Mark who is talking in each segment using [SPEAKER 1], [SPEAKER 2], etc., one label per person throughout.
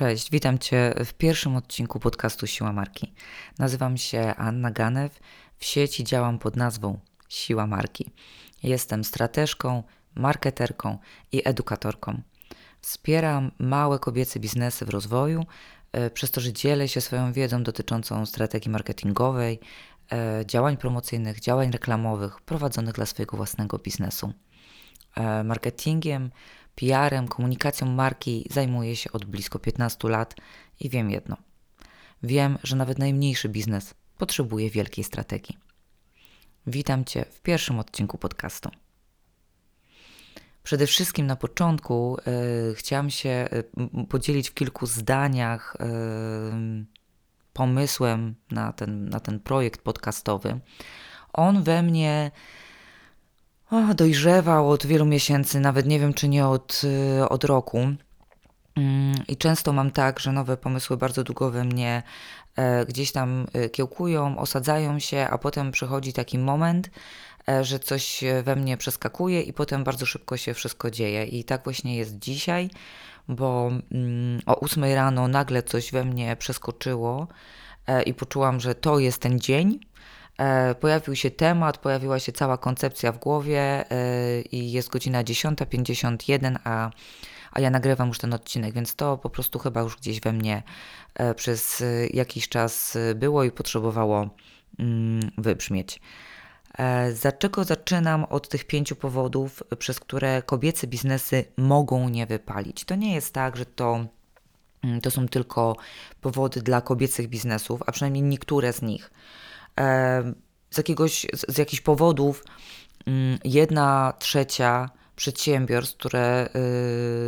[SPEAKER 1] Cześć, witam Cię w pierwszym odcinku podcastu Siła Marki. Nazywam się Anna Ganew. W sieci działam pod nazwą Siła Marki. Jestem strateżką, marketerką i edukatorką. Wspieram małe kobiece biznesy w rozwoju, e, przez to, że dzielę się swoją wiedzą dotyczącą strategii marketingowej, e, działań promocyjnych, działań reklamowych prowadzonych dla swojego własnego biznesu. E, marketingiem, PR-em, komunikacją marki zajmuję się od blisko 15 lat i wiem jedno. Wiem, że nawet najmniejszy biznes potrzebuje wielkiej strategii. Witam Cię w pierwszym odcinku podcastu. Przede wszystkim na początku y, chciałam się y, podzielić w kilku zdaniach y, pomysłem na ten, na ten projekt podcastowy. On we mnie o, dojrzewał od wielu miesięcy, nawet nie wiem czy nie od, y, od roku. Mm, I często mam tak, że nowe pomysły bardzo długo we mnie e, gdzieś tam e, kiełkują, osadzają się, a potem przychodzi taki moment, e, że coś we mnie przeskakuje i potem bardzo szybko się wszystko dzieje. I tak właśnie jest dzisiaj, bo mm, o 8 rano nagle coś we mnie przeskoczyło i poczułam, że to jest ten dzień E, pojawił się temat, pojawiła się cała koncepcja w głowie e, i jest godzina 10.51, a, a ja nagrywam już ten odcinek, więc to po prostu chyba już gdzieś we mnie e, przez jakiś czas było i potrzebowało mm, wybrzmieć. Dlaczego zaczynam od tych pięciu powodów, przez które kobiece biznesy mogą nie wypalić? To nie jest tak, że to, mm, to są tylko powody dla kobiecych biznesów, a przynajmniej niektóre z nich z, jakiegoś, z, jakichś powodów mm, jedna trzecia przedsiębiorstw, które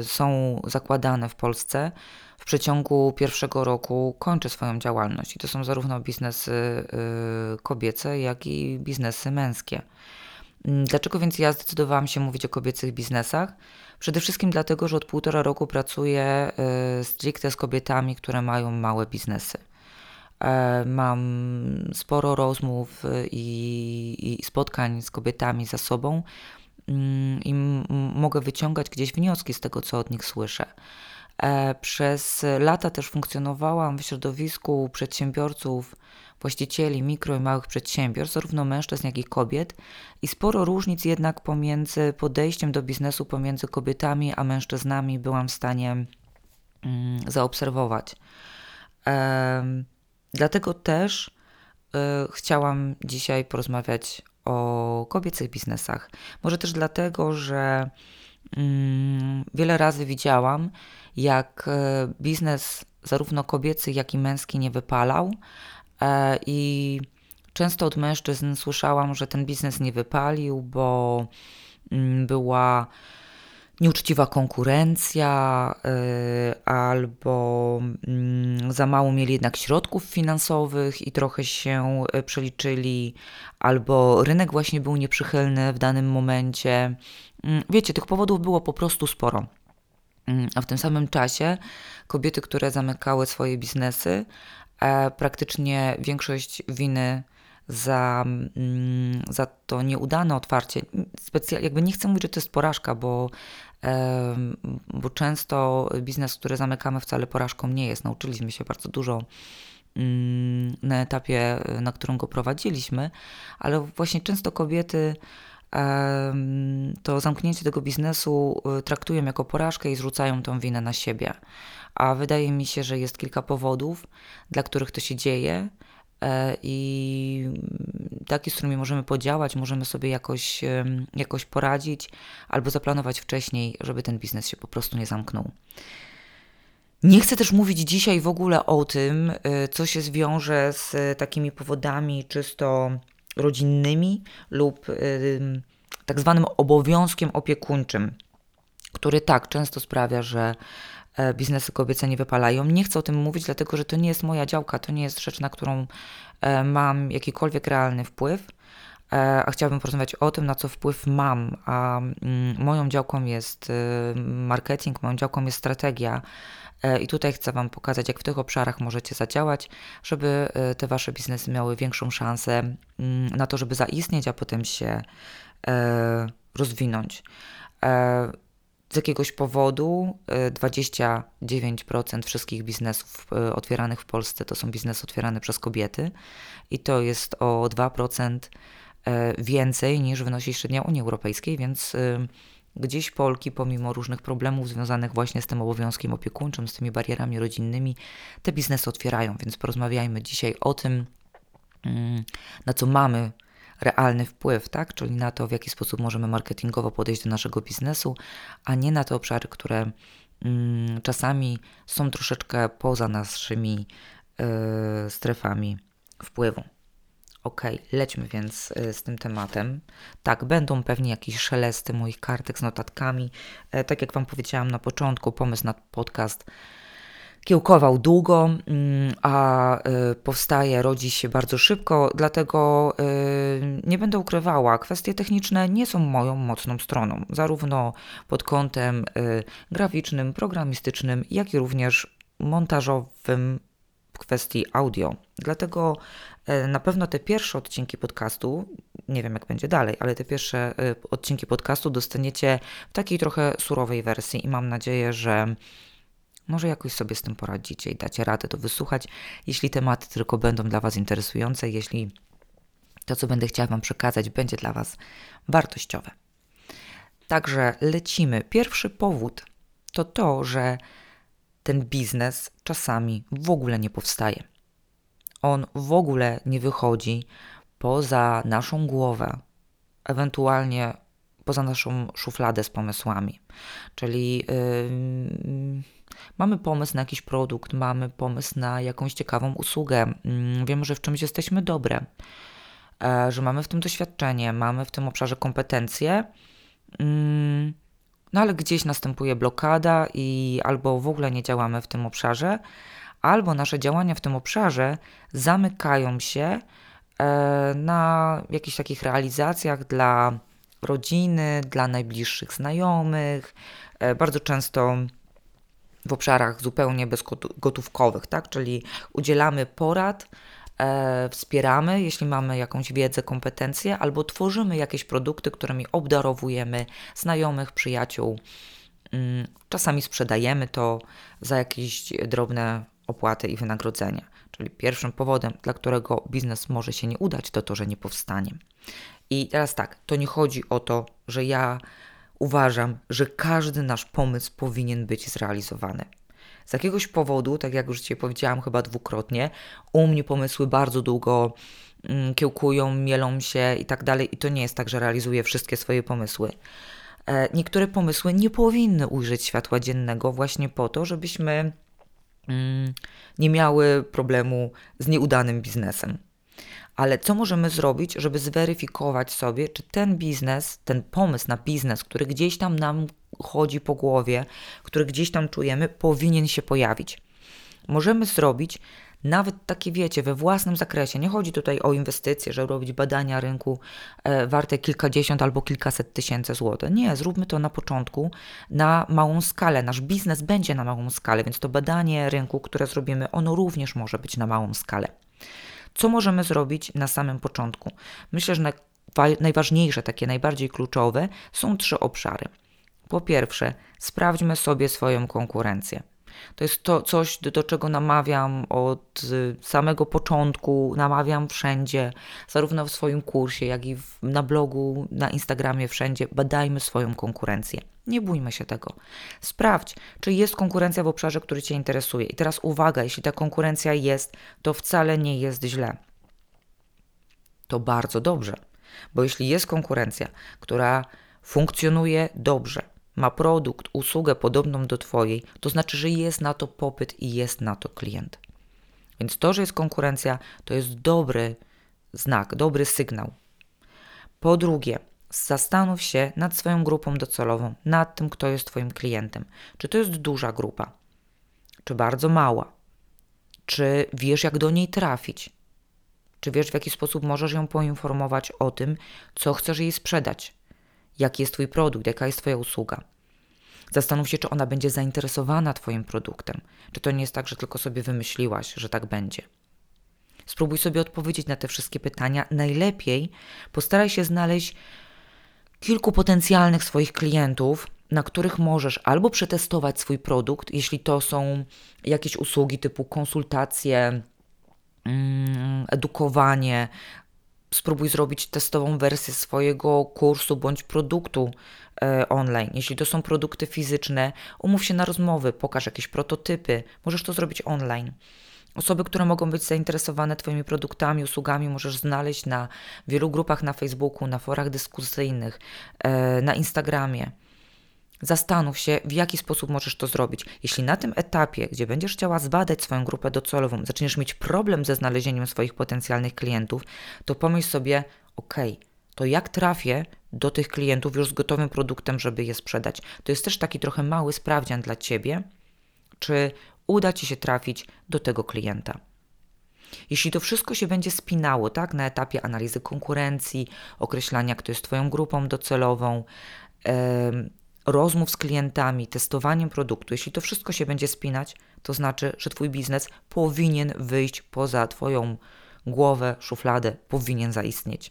[SPEAKER 1] y, są zakładane w Polsce, w przeciągu pierwszego roku kończy swoją działalność. I to są zarówno biznesy y, kobiece, jak i biznesy męskie. Mm, dlaczego więc ja zdecydowałam się mówić o kobiecych biznesach? Przede wszystkim dlatego, że od półtora roku pracuję y, stricte z kobietami, które mają małe biznesy. E, mam sporo rozmów i, i spotkań z kobietami za sobą mm, i mogę wyciągać gdzieś wnioski z tego, co od nich słyszę. E, przez lata też funkcjonowałam w środowisku przedsiębiorców, właścicieli mikro i małych przedsiębiorstw, zarówno mężczyzn, jak i kobiet, i sporo różnic jednak pomiędzy podejściem do biznesu pomiędzy kobietami a mężczyznami byłam w stanie mm, zaobserwować. Dlatego też y, chciałam dzisiaj porozmawiać o kobiecych biznesach. Może też dlatego, że y, wiele razy widziałam, jak y, biznes zarówno kobiecy, jak i męski nie wypalał. Y, I często od mężczyzn słyszałam, że ten biznes nie wypalił, bo mm, była nieuczciwa konkurencja, y, albo mm, za mało mieli jednak środków finansowych i trochę się y, przeliczyli, albo rynek właśnie był nieprzychylny w danym momencie. Mm, wiecie, tych powodów było po prostu sporo. Mm, a w tym samym czasie kobiety, które zamykały swoje biznesy, e, praktycznie większość winy za, za to nieudane otwarcie. Specjal, jakby nie chcę mówić, że to jest porażka, bo bo często biznes, który zamykamy, wcale porażką nie jest. Nauczyliśmy się bardzo dużo mm, na etapie, na którym go prowadziliśmy, ale właśnie często kobiety to zamknięcie tego biznesu y, traktują jako porażkę i zrzucają tą winę na siebie. A wydaje mi się, że jest kilka powodów, dla których to się dzieje i taki, z którymi możemy podziałać, możemy sobie jakoś, jakoś poradzić albo zaplanować wcześniej, żeby ten biznes się po prostu nie zamknął. Nie chcę też mówić dzisiaj w ogóle o tym, y, co się zwiąże z takimi powodami czysto rodzinnymi lub tak zwanym obowiązkiem opiekuńczym, który tak często sprawia, że e, biznesy kobiece nie wypalają. Nie chcę o tym mówić, dlatego że to nie jest moja działka, to nie jest rzecz, na którą E, mam jakikolwiek realny wpływ, e, a chciałabym porozmawiać o tym, na co wpływ mam. A mm, moją działką jest y, marketing, moją działką jest strategia. E, I tutaj chcę Wam pokazać, jak w tych obszarach możecie zadziałać, żeby te Wasze biznesy miały większą szansę mm, na to, żeby zaistnieć, a potem się rozwinąć. Z jakiegoś powodu 29% y, wszystkich biznesów y, otwieranych w Polsce to są biznesy otwierane przez kobiety i to jest o 2% y, więcej niż wynosi średnia Unii Europejskiej, więc gdzieś Polki, pomimo różnych problemów związanych właśnie z tym obowiązkiem opiekuńczym, z tymi barierami rodzinnymi, te biznesy otwierają. Więc porozmawiajmy dzisiaj o tym, mm, na co mamy realny wpływ, tak? czyli na to, w jaki sposób możemy marketingowo podejść do naszego biznesu, a nie na te obszary, które mm, czasami są troszeczkę poza naszymi y, strefami wpływu. Ok, lećmy więc y, z tym tematem. Tak, będą pewnie jakieś szelesty moich kartek z notatkami. E, tak jak Wam powiedziałam na początku, pomysł na podcast kiełkował długo, mm, a y, powstaje, rodzi się bardzo szybko, dlatego y, nie będę ukrywała, kwestie techniczne nie są moją mocną stroną, zarówno pod kątem y, graficznym, programistycznym, jak i również montażowym w kwestii audio. Dlatego na pewno te pierwsze odcinki podcastu, nie wiem jak będzie dalej, ale te pierwsze odcinki podcastu dostaniecie w takiej trochę surowej wersji i mam nadzieję, że może jakoś sobie z tym poradzicie i dacie radę to wysłuchać, jeśli tematy tylko będą dla Was interesujące, jeśli to, co będę chciała Wam przekazać, będzie dla Was wartościowe. Także lecimy. Pierwszy powód to to, że ten biznes czasami w ogóle nie powstaje. On w ogóle nie wychodzi poza naszą głowę, ewentualnie poza naszą szufladę z pomysłami. Czyli yy, mamy pomysł na jakiś produkt, mamy pomysł na jakąś ciekawą usługę, yy, wiemy, że w czymś jesteśmy dobre, yy, że mamy w tym doświadczenie, mamy w tym obszarze kompetencje. Mm, no ale gdzieś następuje blokada i albo w ogóle nie działamy w tym obszarze, albo nasze działania w tym obszarze zamykają się e, na jakichś takich realizacjach dla rodziny, dla najbliższych znajomych, e, bardzo często w obszarach zupełnie bezgotówkowych, tak? czyli udzielamy porad, e, wspieramy, jeśli mamy jakąś wiedzę, kompetencje, albo tworzymy jakieś produkty, którymi obdarowujemy znajomych, przyjaciół. Mm, czasami sprzedajemy to za jakieś drobne opłaty i wynagrodzenia. Czyli pierwszym powodem, dla którego biznes może się nie udać, to to, że nie powstanie. I teraz tak, to nie chodzi o to, że ja uważam, że każdy nasz pomysł powinien być zrealizowany. Z jakiegoś powodu, tak jak już Ci powiedziałam chyba dwukrotnie, u mnie pomysły bardzo długo mm, kiełkują, mielą się i tak dalej, i to nie jest tak, że realizuję wszystkie swoje pomysły. E, niektóre pomysły nie powinny ujrzeć światła dziennego właśnie po to, żebyśmy mm, nie miały problemu z nieudanym biznesem ale co możemy zrobić, żeby zweryfikować sobie, czy ten biznes, ten pomysł na biznes, który gdzieś tam nam chodzi po głowie, który gdzieś tam czujemy, powinien się pojawić. Możemy zrobić nawet takie, wiecie, we własnym zakresie. Nie chodzi tutaj o inwestycje, żeby robić badania rynku e, warte kilkadziesiąt albo kilkaset tysięcy złotych. Nie, zróbmy to na początku na małą skalę. Nasz biznes będzie na małą skalę, więc to badanie rynku, które zrobimy, ono również może być na małą skalę. Co możemy zrobić na samym początku? Myślę, że najważniejsze, takie najbardziej kluczowe są trzy obszary. Po pierwsze, sprawdźmy sobie swoją konkurencję. To jest to coś, do, do, czego namawiam od y, samego początku, namawiam wszędzie, zarówno w swoim kursie, jak i w, na blogu, na Instagramie, wszędzie. Badajmy swoją konkurencję. Nie bójmy się tego. Sprawdź, czy jest konkurencja w obszarze, który Cię interesuje. I teraz uwaga, jeśli ta konkurencja jest, to wcale nie jest źle. To bardzo dobrze, bo jeśli jest konkurencja, która funkcjonuje dobrze, ma produkt, usługę podobną do Twojej, to znaczy, że jest na to popyt i jest na to klient. Więc to, że jest konkurencja, to jest dobry znak, dobry sygnał. Po drugie, zastanów się nad swoją grupą docelową, nad tym, kto jest Twoim klientem. Czy to jest duża grupa, czy bardzo mała, czy wiesz, jak do niej trafić, czy wiesz, w jaki sposób możesz ją poinformować o tym, co chcesz jej sprzedać, jaki jest Twój produkt, jaka jest Twoja usługa. Zastanów się, czy ona będzie zainteresowana Twoim produktem. Czy to nie jest tak, że tylko sobie wymyśliłaś, że tak będzie. Spróbuj sobie odpowiedzieć na te wszystkie pytania. Najlepiej postaraj się znaleźć kilku potencjalnych swoich klientów, na których możesz albo przetestować swój produkt, jeśli to są jakieś usługi typu konsultacje, mm, edukowanie. Spróbuj zrobić testową wersję swojego kursu bądź produktu e, online. Jeśli to są produkty fizyczne, umów się na rozmowy, pokaż jakieś prototypy. Możesz to zrobić online. Osoby, które mogą być zainteresowane Twoimi produktami, usługami, możesz znaleźć na wielu grupach na Facebooku, na forach dyskusyjnych, e, na Instagramie. Zastanów się, w jaki sposób możesz to zrobić. Jeśli na tym etapie, gdzie będziesz chciała zbadać swoją grupę docelową, zaczniesz mieć problem ze znalezieniem swoich potencjalnych klientów, to pomyśl sobie, ok, to jak trafię do tych klientów już z gotowym produktem, żeby je sprzedać. To jest też taki trochę mały sprawdzian dla Ciebie, czy uda Ci się trafić do tego klienta. Jeśli to wszystko się będzie spinało, tak, na etapie analizy konkurencji, określania, kto jest Twoją grupą docelową, rozmów z klientami, testowaniem produktu, jeśli to wszystko się będzie spinać, to znaczy, że Twój biznes powinien wyjść poza Twoją głowę, szufladę, powinien zaistnieć.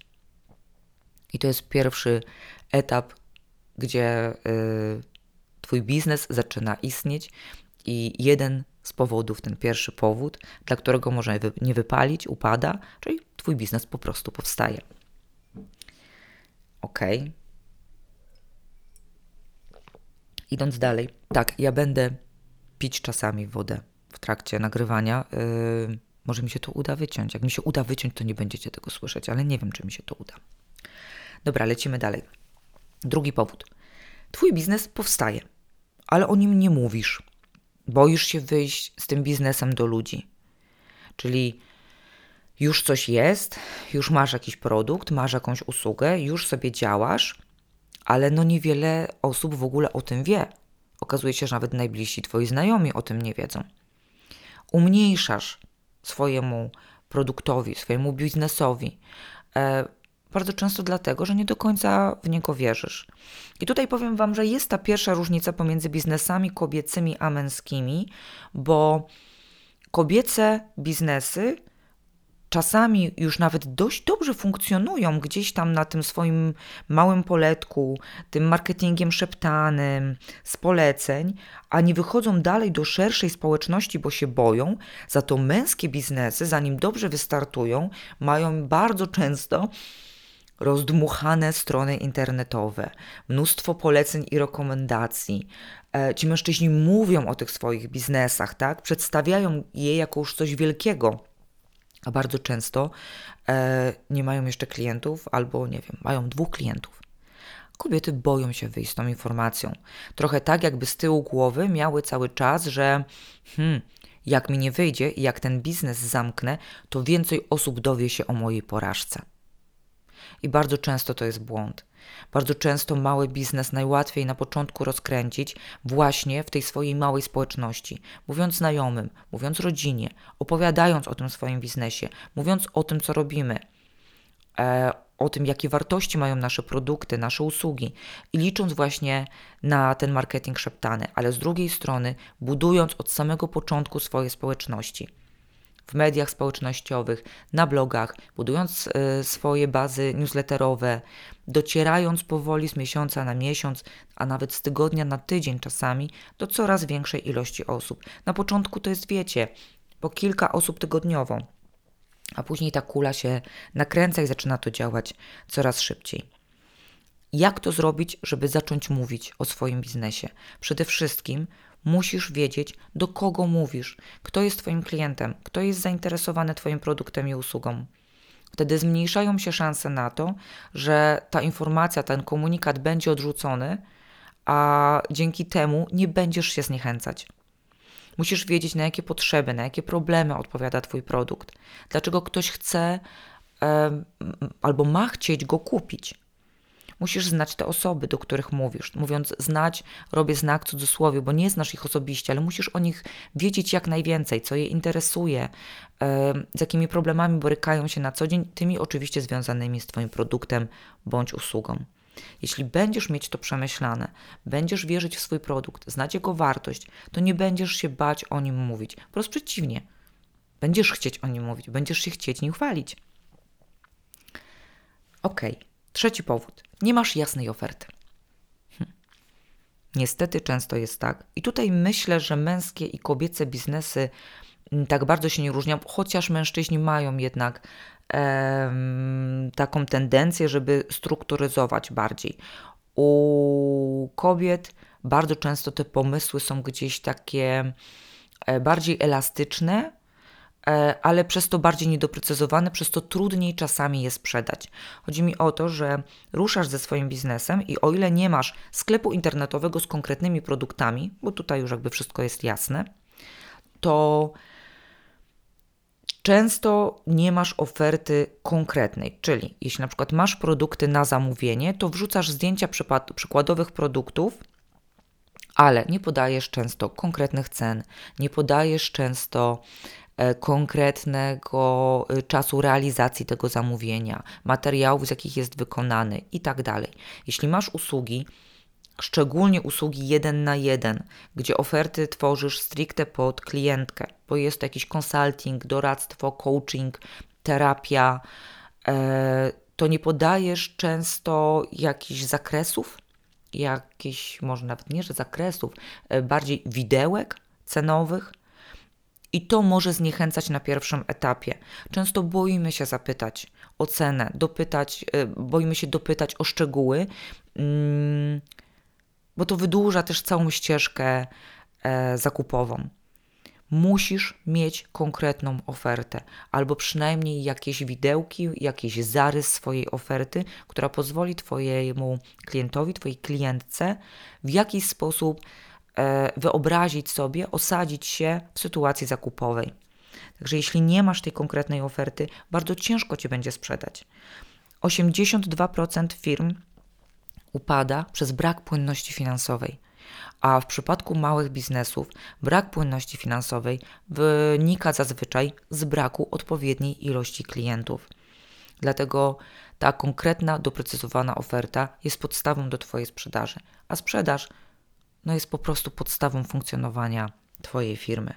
[SPEAKER 1] I to jest pierwszy etap, gdzie yy, Twój biznes zaczyna istnieć i jeden z powodów, ten pierwszy powód, dla którego może nie wypalić, upada, czyli Twój biznes po prostu powstaje. Ok. Idąc dalej, tak, ja będę pić czasami wodę w trakcie nagrywania. Yy, może mi się to uda wyciąć. Jak mi się uda wyciąć, to nie będziecie tego słyszeć, ale nie wiem, czy mi się to uda. Dobra, lecimy dalej. Drugi powód. Twój biznes powstaje, ale o nim nie mówisz. Boisz się wyjść z tym biznesem do ludzi. Czyli już coś jest, już masz jakiś produkt, masz jakąś usługę, już sobie działasz, ale no niewiele osób w ogóle o tym wie. Okazuje się, że nawet najbliżsi twoi znajomi o tym nie wiedzą. Umniejszasz swojemu produktowi, swojemu biznesowi. E, bardzo często dlatego, że nie do końca w niego wierzysz. I tutaj powiem Wam, że jest ta pierwsza różnica pomiędzy biznesami kobiecymi a męskimi, bo kobiece biznesy czasami już nawet dość dobrze funkcjonują gdzieś tam na tym swoim małym poletku, tym marketingiem szeptanym, z poleceń, a nie wychodzą dalej do szerszej społeczności, bo się boją. Za to męskie biznesy, zanim dobrze wystartują, mają bardzo często rozdmuchane strony internetowe, mnóstwo poleceń i rekomendacji. E, ci mężczyźni mówią o tych swoich biznesach, tak? Przedstawiają je jako już coś wielkiego, a bardzo często e, nie mają jeszcze klientów, albo nie wiem, mają dwóch klientów. Kobiety boją się wyjść z tą informacją. Trochę tak, jakby z tyłu głowy miały cały czas, że hmm, jak mi nie wyjdzie i jak ten biznes zamknę, to więcej osób dowie się o mojej porażce. I bardzo często to jest błąd. Bardzo często mały biznes najłatwiej na początku rozkręcić właśnie w tej swojej małej społeczności, mówiąc znajomym, mówiąc rodzinie, opowiadając o tym swoim biznesie, mówiąc o tym, co robimy, e, o tym, jakie wartości mają nasze produkty, nasze usługi i licząc właśnie na ten marketing szeptany, ale z drugiej strony budując od samego początku swoje społeczności w mediach społecznościowych, na blogach, budując y, swoje bazy newsletterowe, docierając powoli z miesiąca na miesiąc, a nawet z tygodnia na tydzień czasami do coraz większej ilości osób. Na początku to jest, wiecie, po kilka osób tygodniowo, a później ta kula się nakręca i zaczyna to działać coraz szybciej. Jak to zrobić, żeby zacząć mówić o swoim biznesie? Przede wszystkim musisz wiedzieć, do kogo mówisz, kto jest Twoim klientem, kto jest zainteresowany Twoim produktem i usługą. Wtedy zmniejszają się szanse na to, że ta informacja, ten komunikat będzie odrzucony, a dzięki temu nie będziesz się zniechęcać. Musisz wiedzieć, na jakie potrzeby, na jakie problemy odpowiada Twój produkt, dlaczego ktoś chce albo ma chcieć go kupić. Musisz znać te osoby, do których mówisz. Mówiąc znać, robię znak cudzysłowie, bo nie znasz ich osobiście, ale musisz o nich wiedzieć jak najwięcej, co je interesuje, z jakimi problemami borykają się na co dzień, tymi oczywiście związanymi z Twoim produktem bądź usługą. Jeśli będziesz mieć to przemyślane, będziesz wierzyć w swój produkt, znać jego wartość, to nie będziesz się bać o nim mówić. Wprost przeciwnie. Będziesz chcieć o nim mówić, będziesz się chcieć nim chwalić. Ok. Trzeci powód. Nie masz jasnej oferty. Hm. Niestety często jest tak. I tutaj myślę, że męskie i kobiece biznesy mm, tak bardzo się nie różnią, chociaż mężczyźni mają jednak taką tendencję, żeby strukturyzować bardziej. U kobiet bardzo często te pomysły są gdzieś takie e, bardziej elastyczne, ale przez to bardziej niedoprecyzowane, przez to trudniej czasami je sprzedać. Chodzi mi o to, że ruszasz ze swoim biznesem i o ile nie masz sklepu internetowego z konkretnymi produktami, bo tutaj już jakby wszystko jest jasne, to często nie masz oferty konkretnej, czyli jeśli na przykład masz produkty na zamówienie, to wrzucasz zdjęcia przykładowych produktów, ale nie podajesz często konkretnych cen, nie podajesz często e, konkretnego e, czasu realizacji tego zamówienia, materiałów, z jakich jest wykonany i tak dalej. Jeśli masz usługi, szczególnie usługi jeden na jeden, gdzie oferty tworzysz stricte pod klientkę, bo jest to jakiś consulting, doradztwo, coaching, terapia, e, to nie podajesz często jakichś zakresów, jakichś, może nawet nie, że zakresów, e, bardziej widełek cenowych, i to może zniechęcać na pierwszym etapie. Często boimy się zapytać o cenę, dopytać, e, boimy się dopytać o szczegóły. Mm, bo to wydłuża też całą ścieżkę e, zakupową. Musisz mieć konkretną ofertę, albo przynajmniej jakieś widełki, jakiś zarys swojej oferty, która pozwoli Twojemu klientowi, Twojej klientce w jakiś sposób wyobrazić sobie, osadzić się w sytuacji zakupowej. Także jeśli nie masz tej konkretnej oferty, bardzo ciężko Cię będzie sprzedać. 82% firm upada przez brak płynności finansowej. A w przypadku małych biznesów brak płynności finansowej wynika zazwyczaj z braku odpowiedniej ilości klientów. Dlatego ta konkretna, doprecyzowana oferta jest podstawą do Twojej sprzedaży, a sprzedaż no, jest po prostu podstawą funkcjonowania Twojej firmy.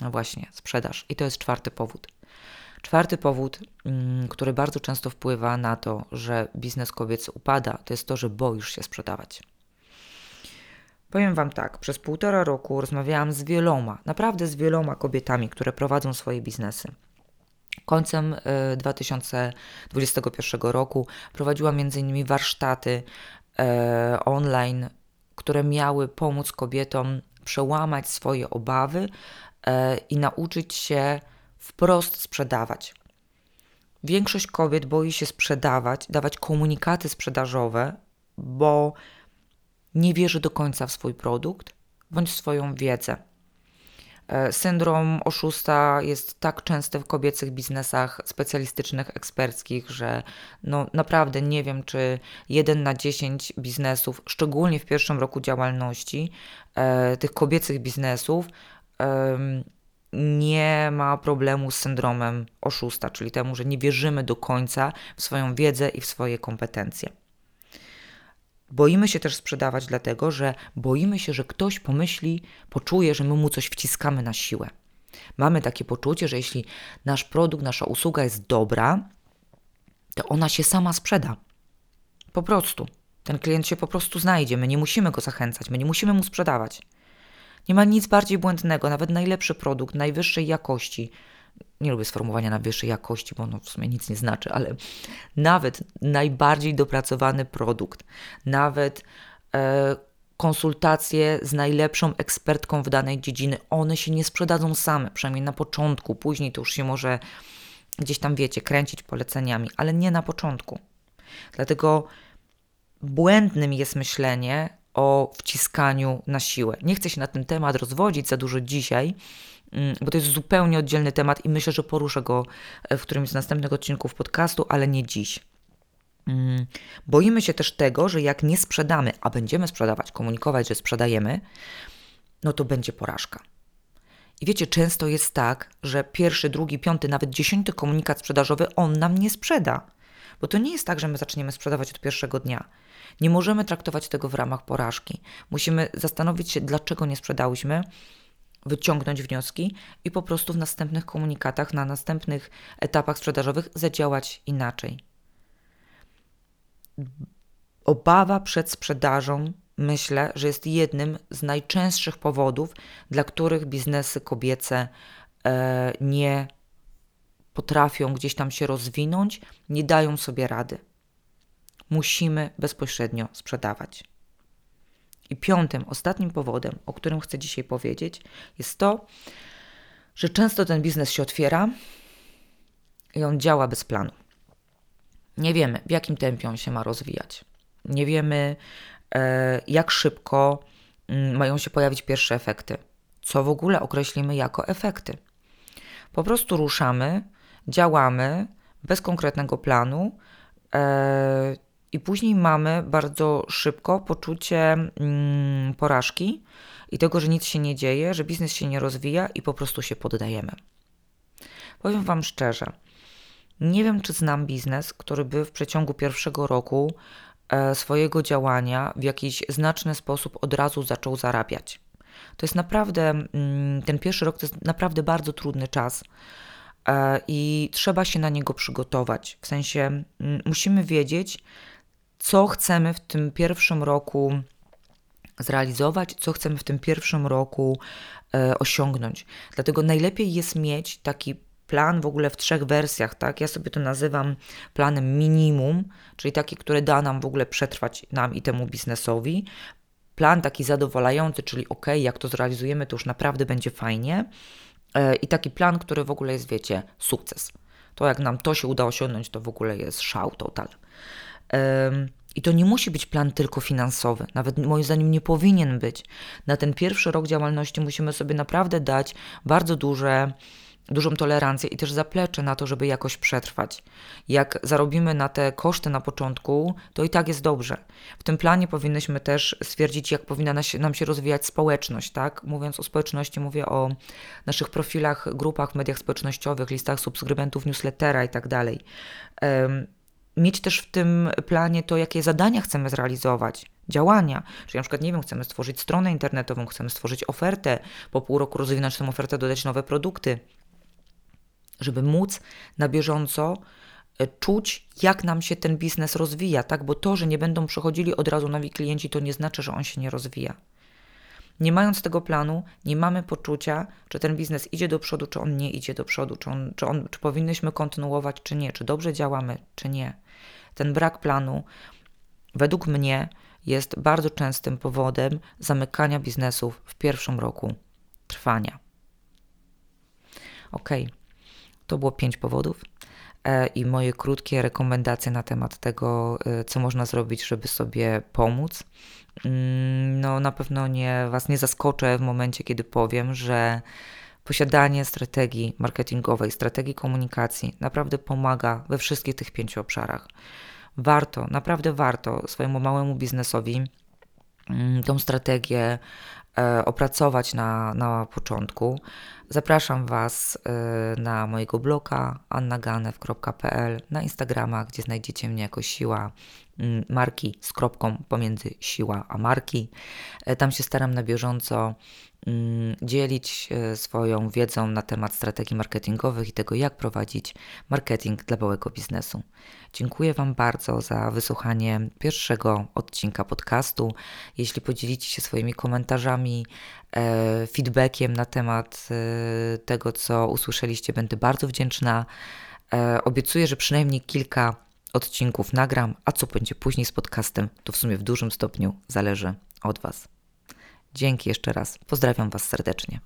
[SPEAKER 1] No właśnie, sprzedaż. I to jest czwarty powód. Czwarty powód, mm, który bardzo często wpływa na to, że biznes kobiecy upada, to jest to, że boisz się sprzedawać. Powiem Wam tak, przez półtora roku rozmawiałam z wieloma, naprawdę z wieloma kobietami, które prowadzą swoje biznesy. Końcem 2021 y, roku prowadziłam m.in. warsztaty e, online, które miały pomóc kobietom przełamać swoje obawy e, i nauczyć się wprost sprzedawać. Większość kobiet boi się sprzedawać, dawać komunikaty sprzedażowe, bo nie wierzy do końca w swój produkt bądź swoją wiedzę. E, syndrom oszusta jest tak częsty w kobiecych biznesach specjalistycznych, eksperckich, że no naprawdę nie wiem, czy jeden na dziesięć biznesów, szczególnie w pierwszym roku działalności, e, tych kobiecych biznesów, nie ma problemu z syndromem oszusta, czyli temu, że nie wierzymy do końca w swoją wiedzę i w swoje kompetencje. Boimy się też sprzedawać, dlatego że boimy się, że ktoś pomyśli, poczuje, że my mu coś wciskamy na siłę. Mamy takie poczucie, że jeśli nasz produkt, nasza usługa jest dobra, to ona się sama sprzeda. Po prostu. Ten klient się po prostu znajdzie. My nie musimy go zachęcać, my nie musimy mu sprzedawać. Nie ma nic bardziej błędnego, nawet najlepszy produkt, najwyższej jakości. Nie lubię sformułowania na wyższej jakości, bo ono w sumie nic nie znaczy, ale nawet najbardziej dopracowany produkt, nawet e, konsultacje z najlepszą ekspertką w danej dziedziny, one się nie sprzedadzą same, przynajmniej na początku. Później to już się może gdzieś tam, wiecie, kręcić poleceniami, ale nie na początku. Dlatego błędnym jest myślenie, o wciskaniu na siłę. Nie chcę się na ten temat rozwodzić za dużo dzisiaj, bo to jest zupełnie oddzielny temat i myślę, że poruszę go w którymś z następnych odcinków podcastu, ale nie dziś. Mm, boimy się też tego, że jak nie sprzedamy, a będziemy sprzedawać, komunikować, że sprzedajemy, no to będzie porażka. I wiecie, często jest tak, że pierwszy, drugi, piąty, nawet dziesiąty komunikat sprzedażowy on nam nie sprzeda. Bo to nie jest tak, że my zaczniemy sprzedawać od pierwszego dnia. Nie możemy traktować tego w ramach porażki. Musimy zastanowić się, dlaczego nie sprzedałyśmy, wyciągnąć wnioski i po prostu w następnych komunikatach, na następnych etapach sprzedażowych zadziałać inaczej. Obawa przed sprzedażą myślę, że jest jednym z najczęstszych powodów, dla których biznesy kobiece e, nie potrafią gdzieś tam się rozwinąć, nie dają sobie rady. Musimy bezpośrednio sprzedawać. I piątym, ostatnim powodem, o którym chcę dzisiaj powiedzieć, jest to, że często ten biznes się otwiera i on działa bez planu. Nie wiemy, w jakim tempie on się ma rozwijać. Nie wiemy, e, jak szybko mm, mają się pojawić pierwsze efekty. Co w ogóle określimy jako efekty. Po prostu ruszamy, działamy bez konkretnego planu e, i później mamy bardzo szybko poczucie mm, porażki i tego, że nic się nie dzieje, że biznes się nie rozwija i po prostu się poddajemy. Powiem Wam szczerze, nie wiem, czy znam biznes, który by w przeciągu pierwszego roku e, swojego działania w jakiś znaczny sposób od razu zaczął zarabiać. To jest naprawdę, mm, ten pierwszy rok to jest naprawdę bardzo trudny czas e, i trzeba się na niego przygotować. W sensie mm, musimy wiedzieć, co chcemy w tym pierwszym roku zrealizować, co chcemy w tym pierwszym roku e, osiągnąć. Dlatego najlepiej jest mieć taki plan w ogóle w trzech wersjach, tak? Ja sobie to nazywam planem minimum, czyli taki, który da nam w ogóle przetrwać nam i temu biznesowi. Plan taki zadowalający, czyli ok, jak to zrealizujemy, to już naprawdę będzie fajnie. E, I taki plan, który w ogóle jest, wiecie, sukces. To jak nam to się uda osiągnąć, to w ogóle jest szał total. I to nie musi być plan tylko finansowy, nawet moim zdaniem nie powinien być. Na ten pierwszy rok działalności musimy sobie naprawdę dać bardzo duże dużą tolerancję i też zaplecze na to, żeby jakoś przetrwać. Jak zarobimy na te koszty na początku, to i tak jest dobrze. W tym planie powinnyśmy też stwierdzić, jak powinna nam się rozwijać społeczność, tak? Mówiąc o społeczności, mówię o naszych profilach, grupach, mediach społecznościowych, listach subskrybentów newslettera i tak dalej mieć też w tym planie to, jakie zadania chcemy zrealizować, działania. Czyli na przykład, nie wiem, chcemy stworzyć stronę internetową, chcemy stworzyć ofertę, po pół roku rozwinąć tę ofertę, dodać nowe produkty, żeby móc na bieżąco e, czuć, jak nam się ten biznes rozwija, tak? Bo to, że nie będą przychodzili od razu nowi klienci, to nie znaczy, że on się nie rozwija. Nie mając tego planu, nie mamy poczucia, czy ten biznes idzie do przodu, czy on nie idzie do przodu, czy, on, czy, on, czy powinnyśmy kontynuować, czy nie, czy dobrze działamy, czy nie. Ten brak planu, według mnie, jest bardzo częstym powodem zamykania biznesów w pierwszym roku trwania. Ok, to było pięć powodów i moje krótkie rekomendacje na temat tego, e, co można zrobić, żeby sobie pomóc. Mm, no, na pewno nie, Was nie zaskoczę w momencie, kiedy powiem, że posiadanie strategii marketingowej, strategii komunikacji naprawdę pomaga we wszystkich tych pięciu obszarach. Warto, naprawdę warto swojemu małemu biznesowi mm, tą strategię e, opracować na, na początku. Zapraszam Was e, na mojego bloga annaganew.pl, na Instagrama, gdzie znajdziecie mnie jako siła mm, marki z kropką pomiędzy siła a marki. E, tam się staram na bieżąco dzielić e, swoją wiedzą na temat strategii marketingowych i tego, jak prowadzić marketing dla małego biznesu. Dziękuję Wam bardzo za wysłuchanie pierwszego odcinka podcastu. Jeśli podzielicie się swoimi komentarzami, e, feedbackiem na temat e, tego, co usłyszeliście, będę bardzo wdzięczna. Obiecuję, że przynajmniej kilka odcinków nagram, a co będzie później z podcastem, to w sumie w dużym stopniu zależy od Was. Dzięki jeszcze raz. Pozdrawiam Was serdecznie.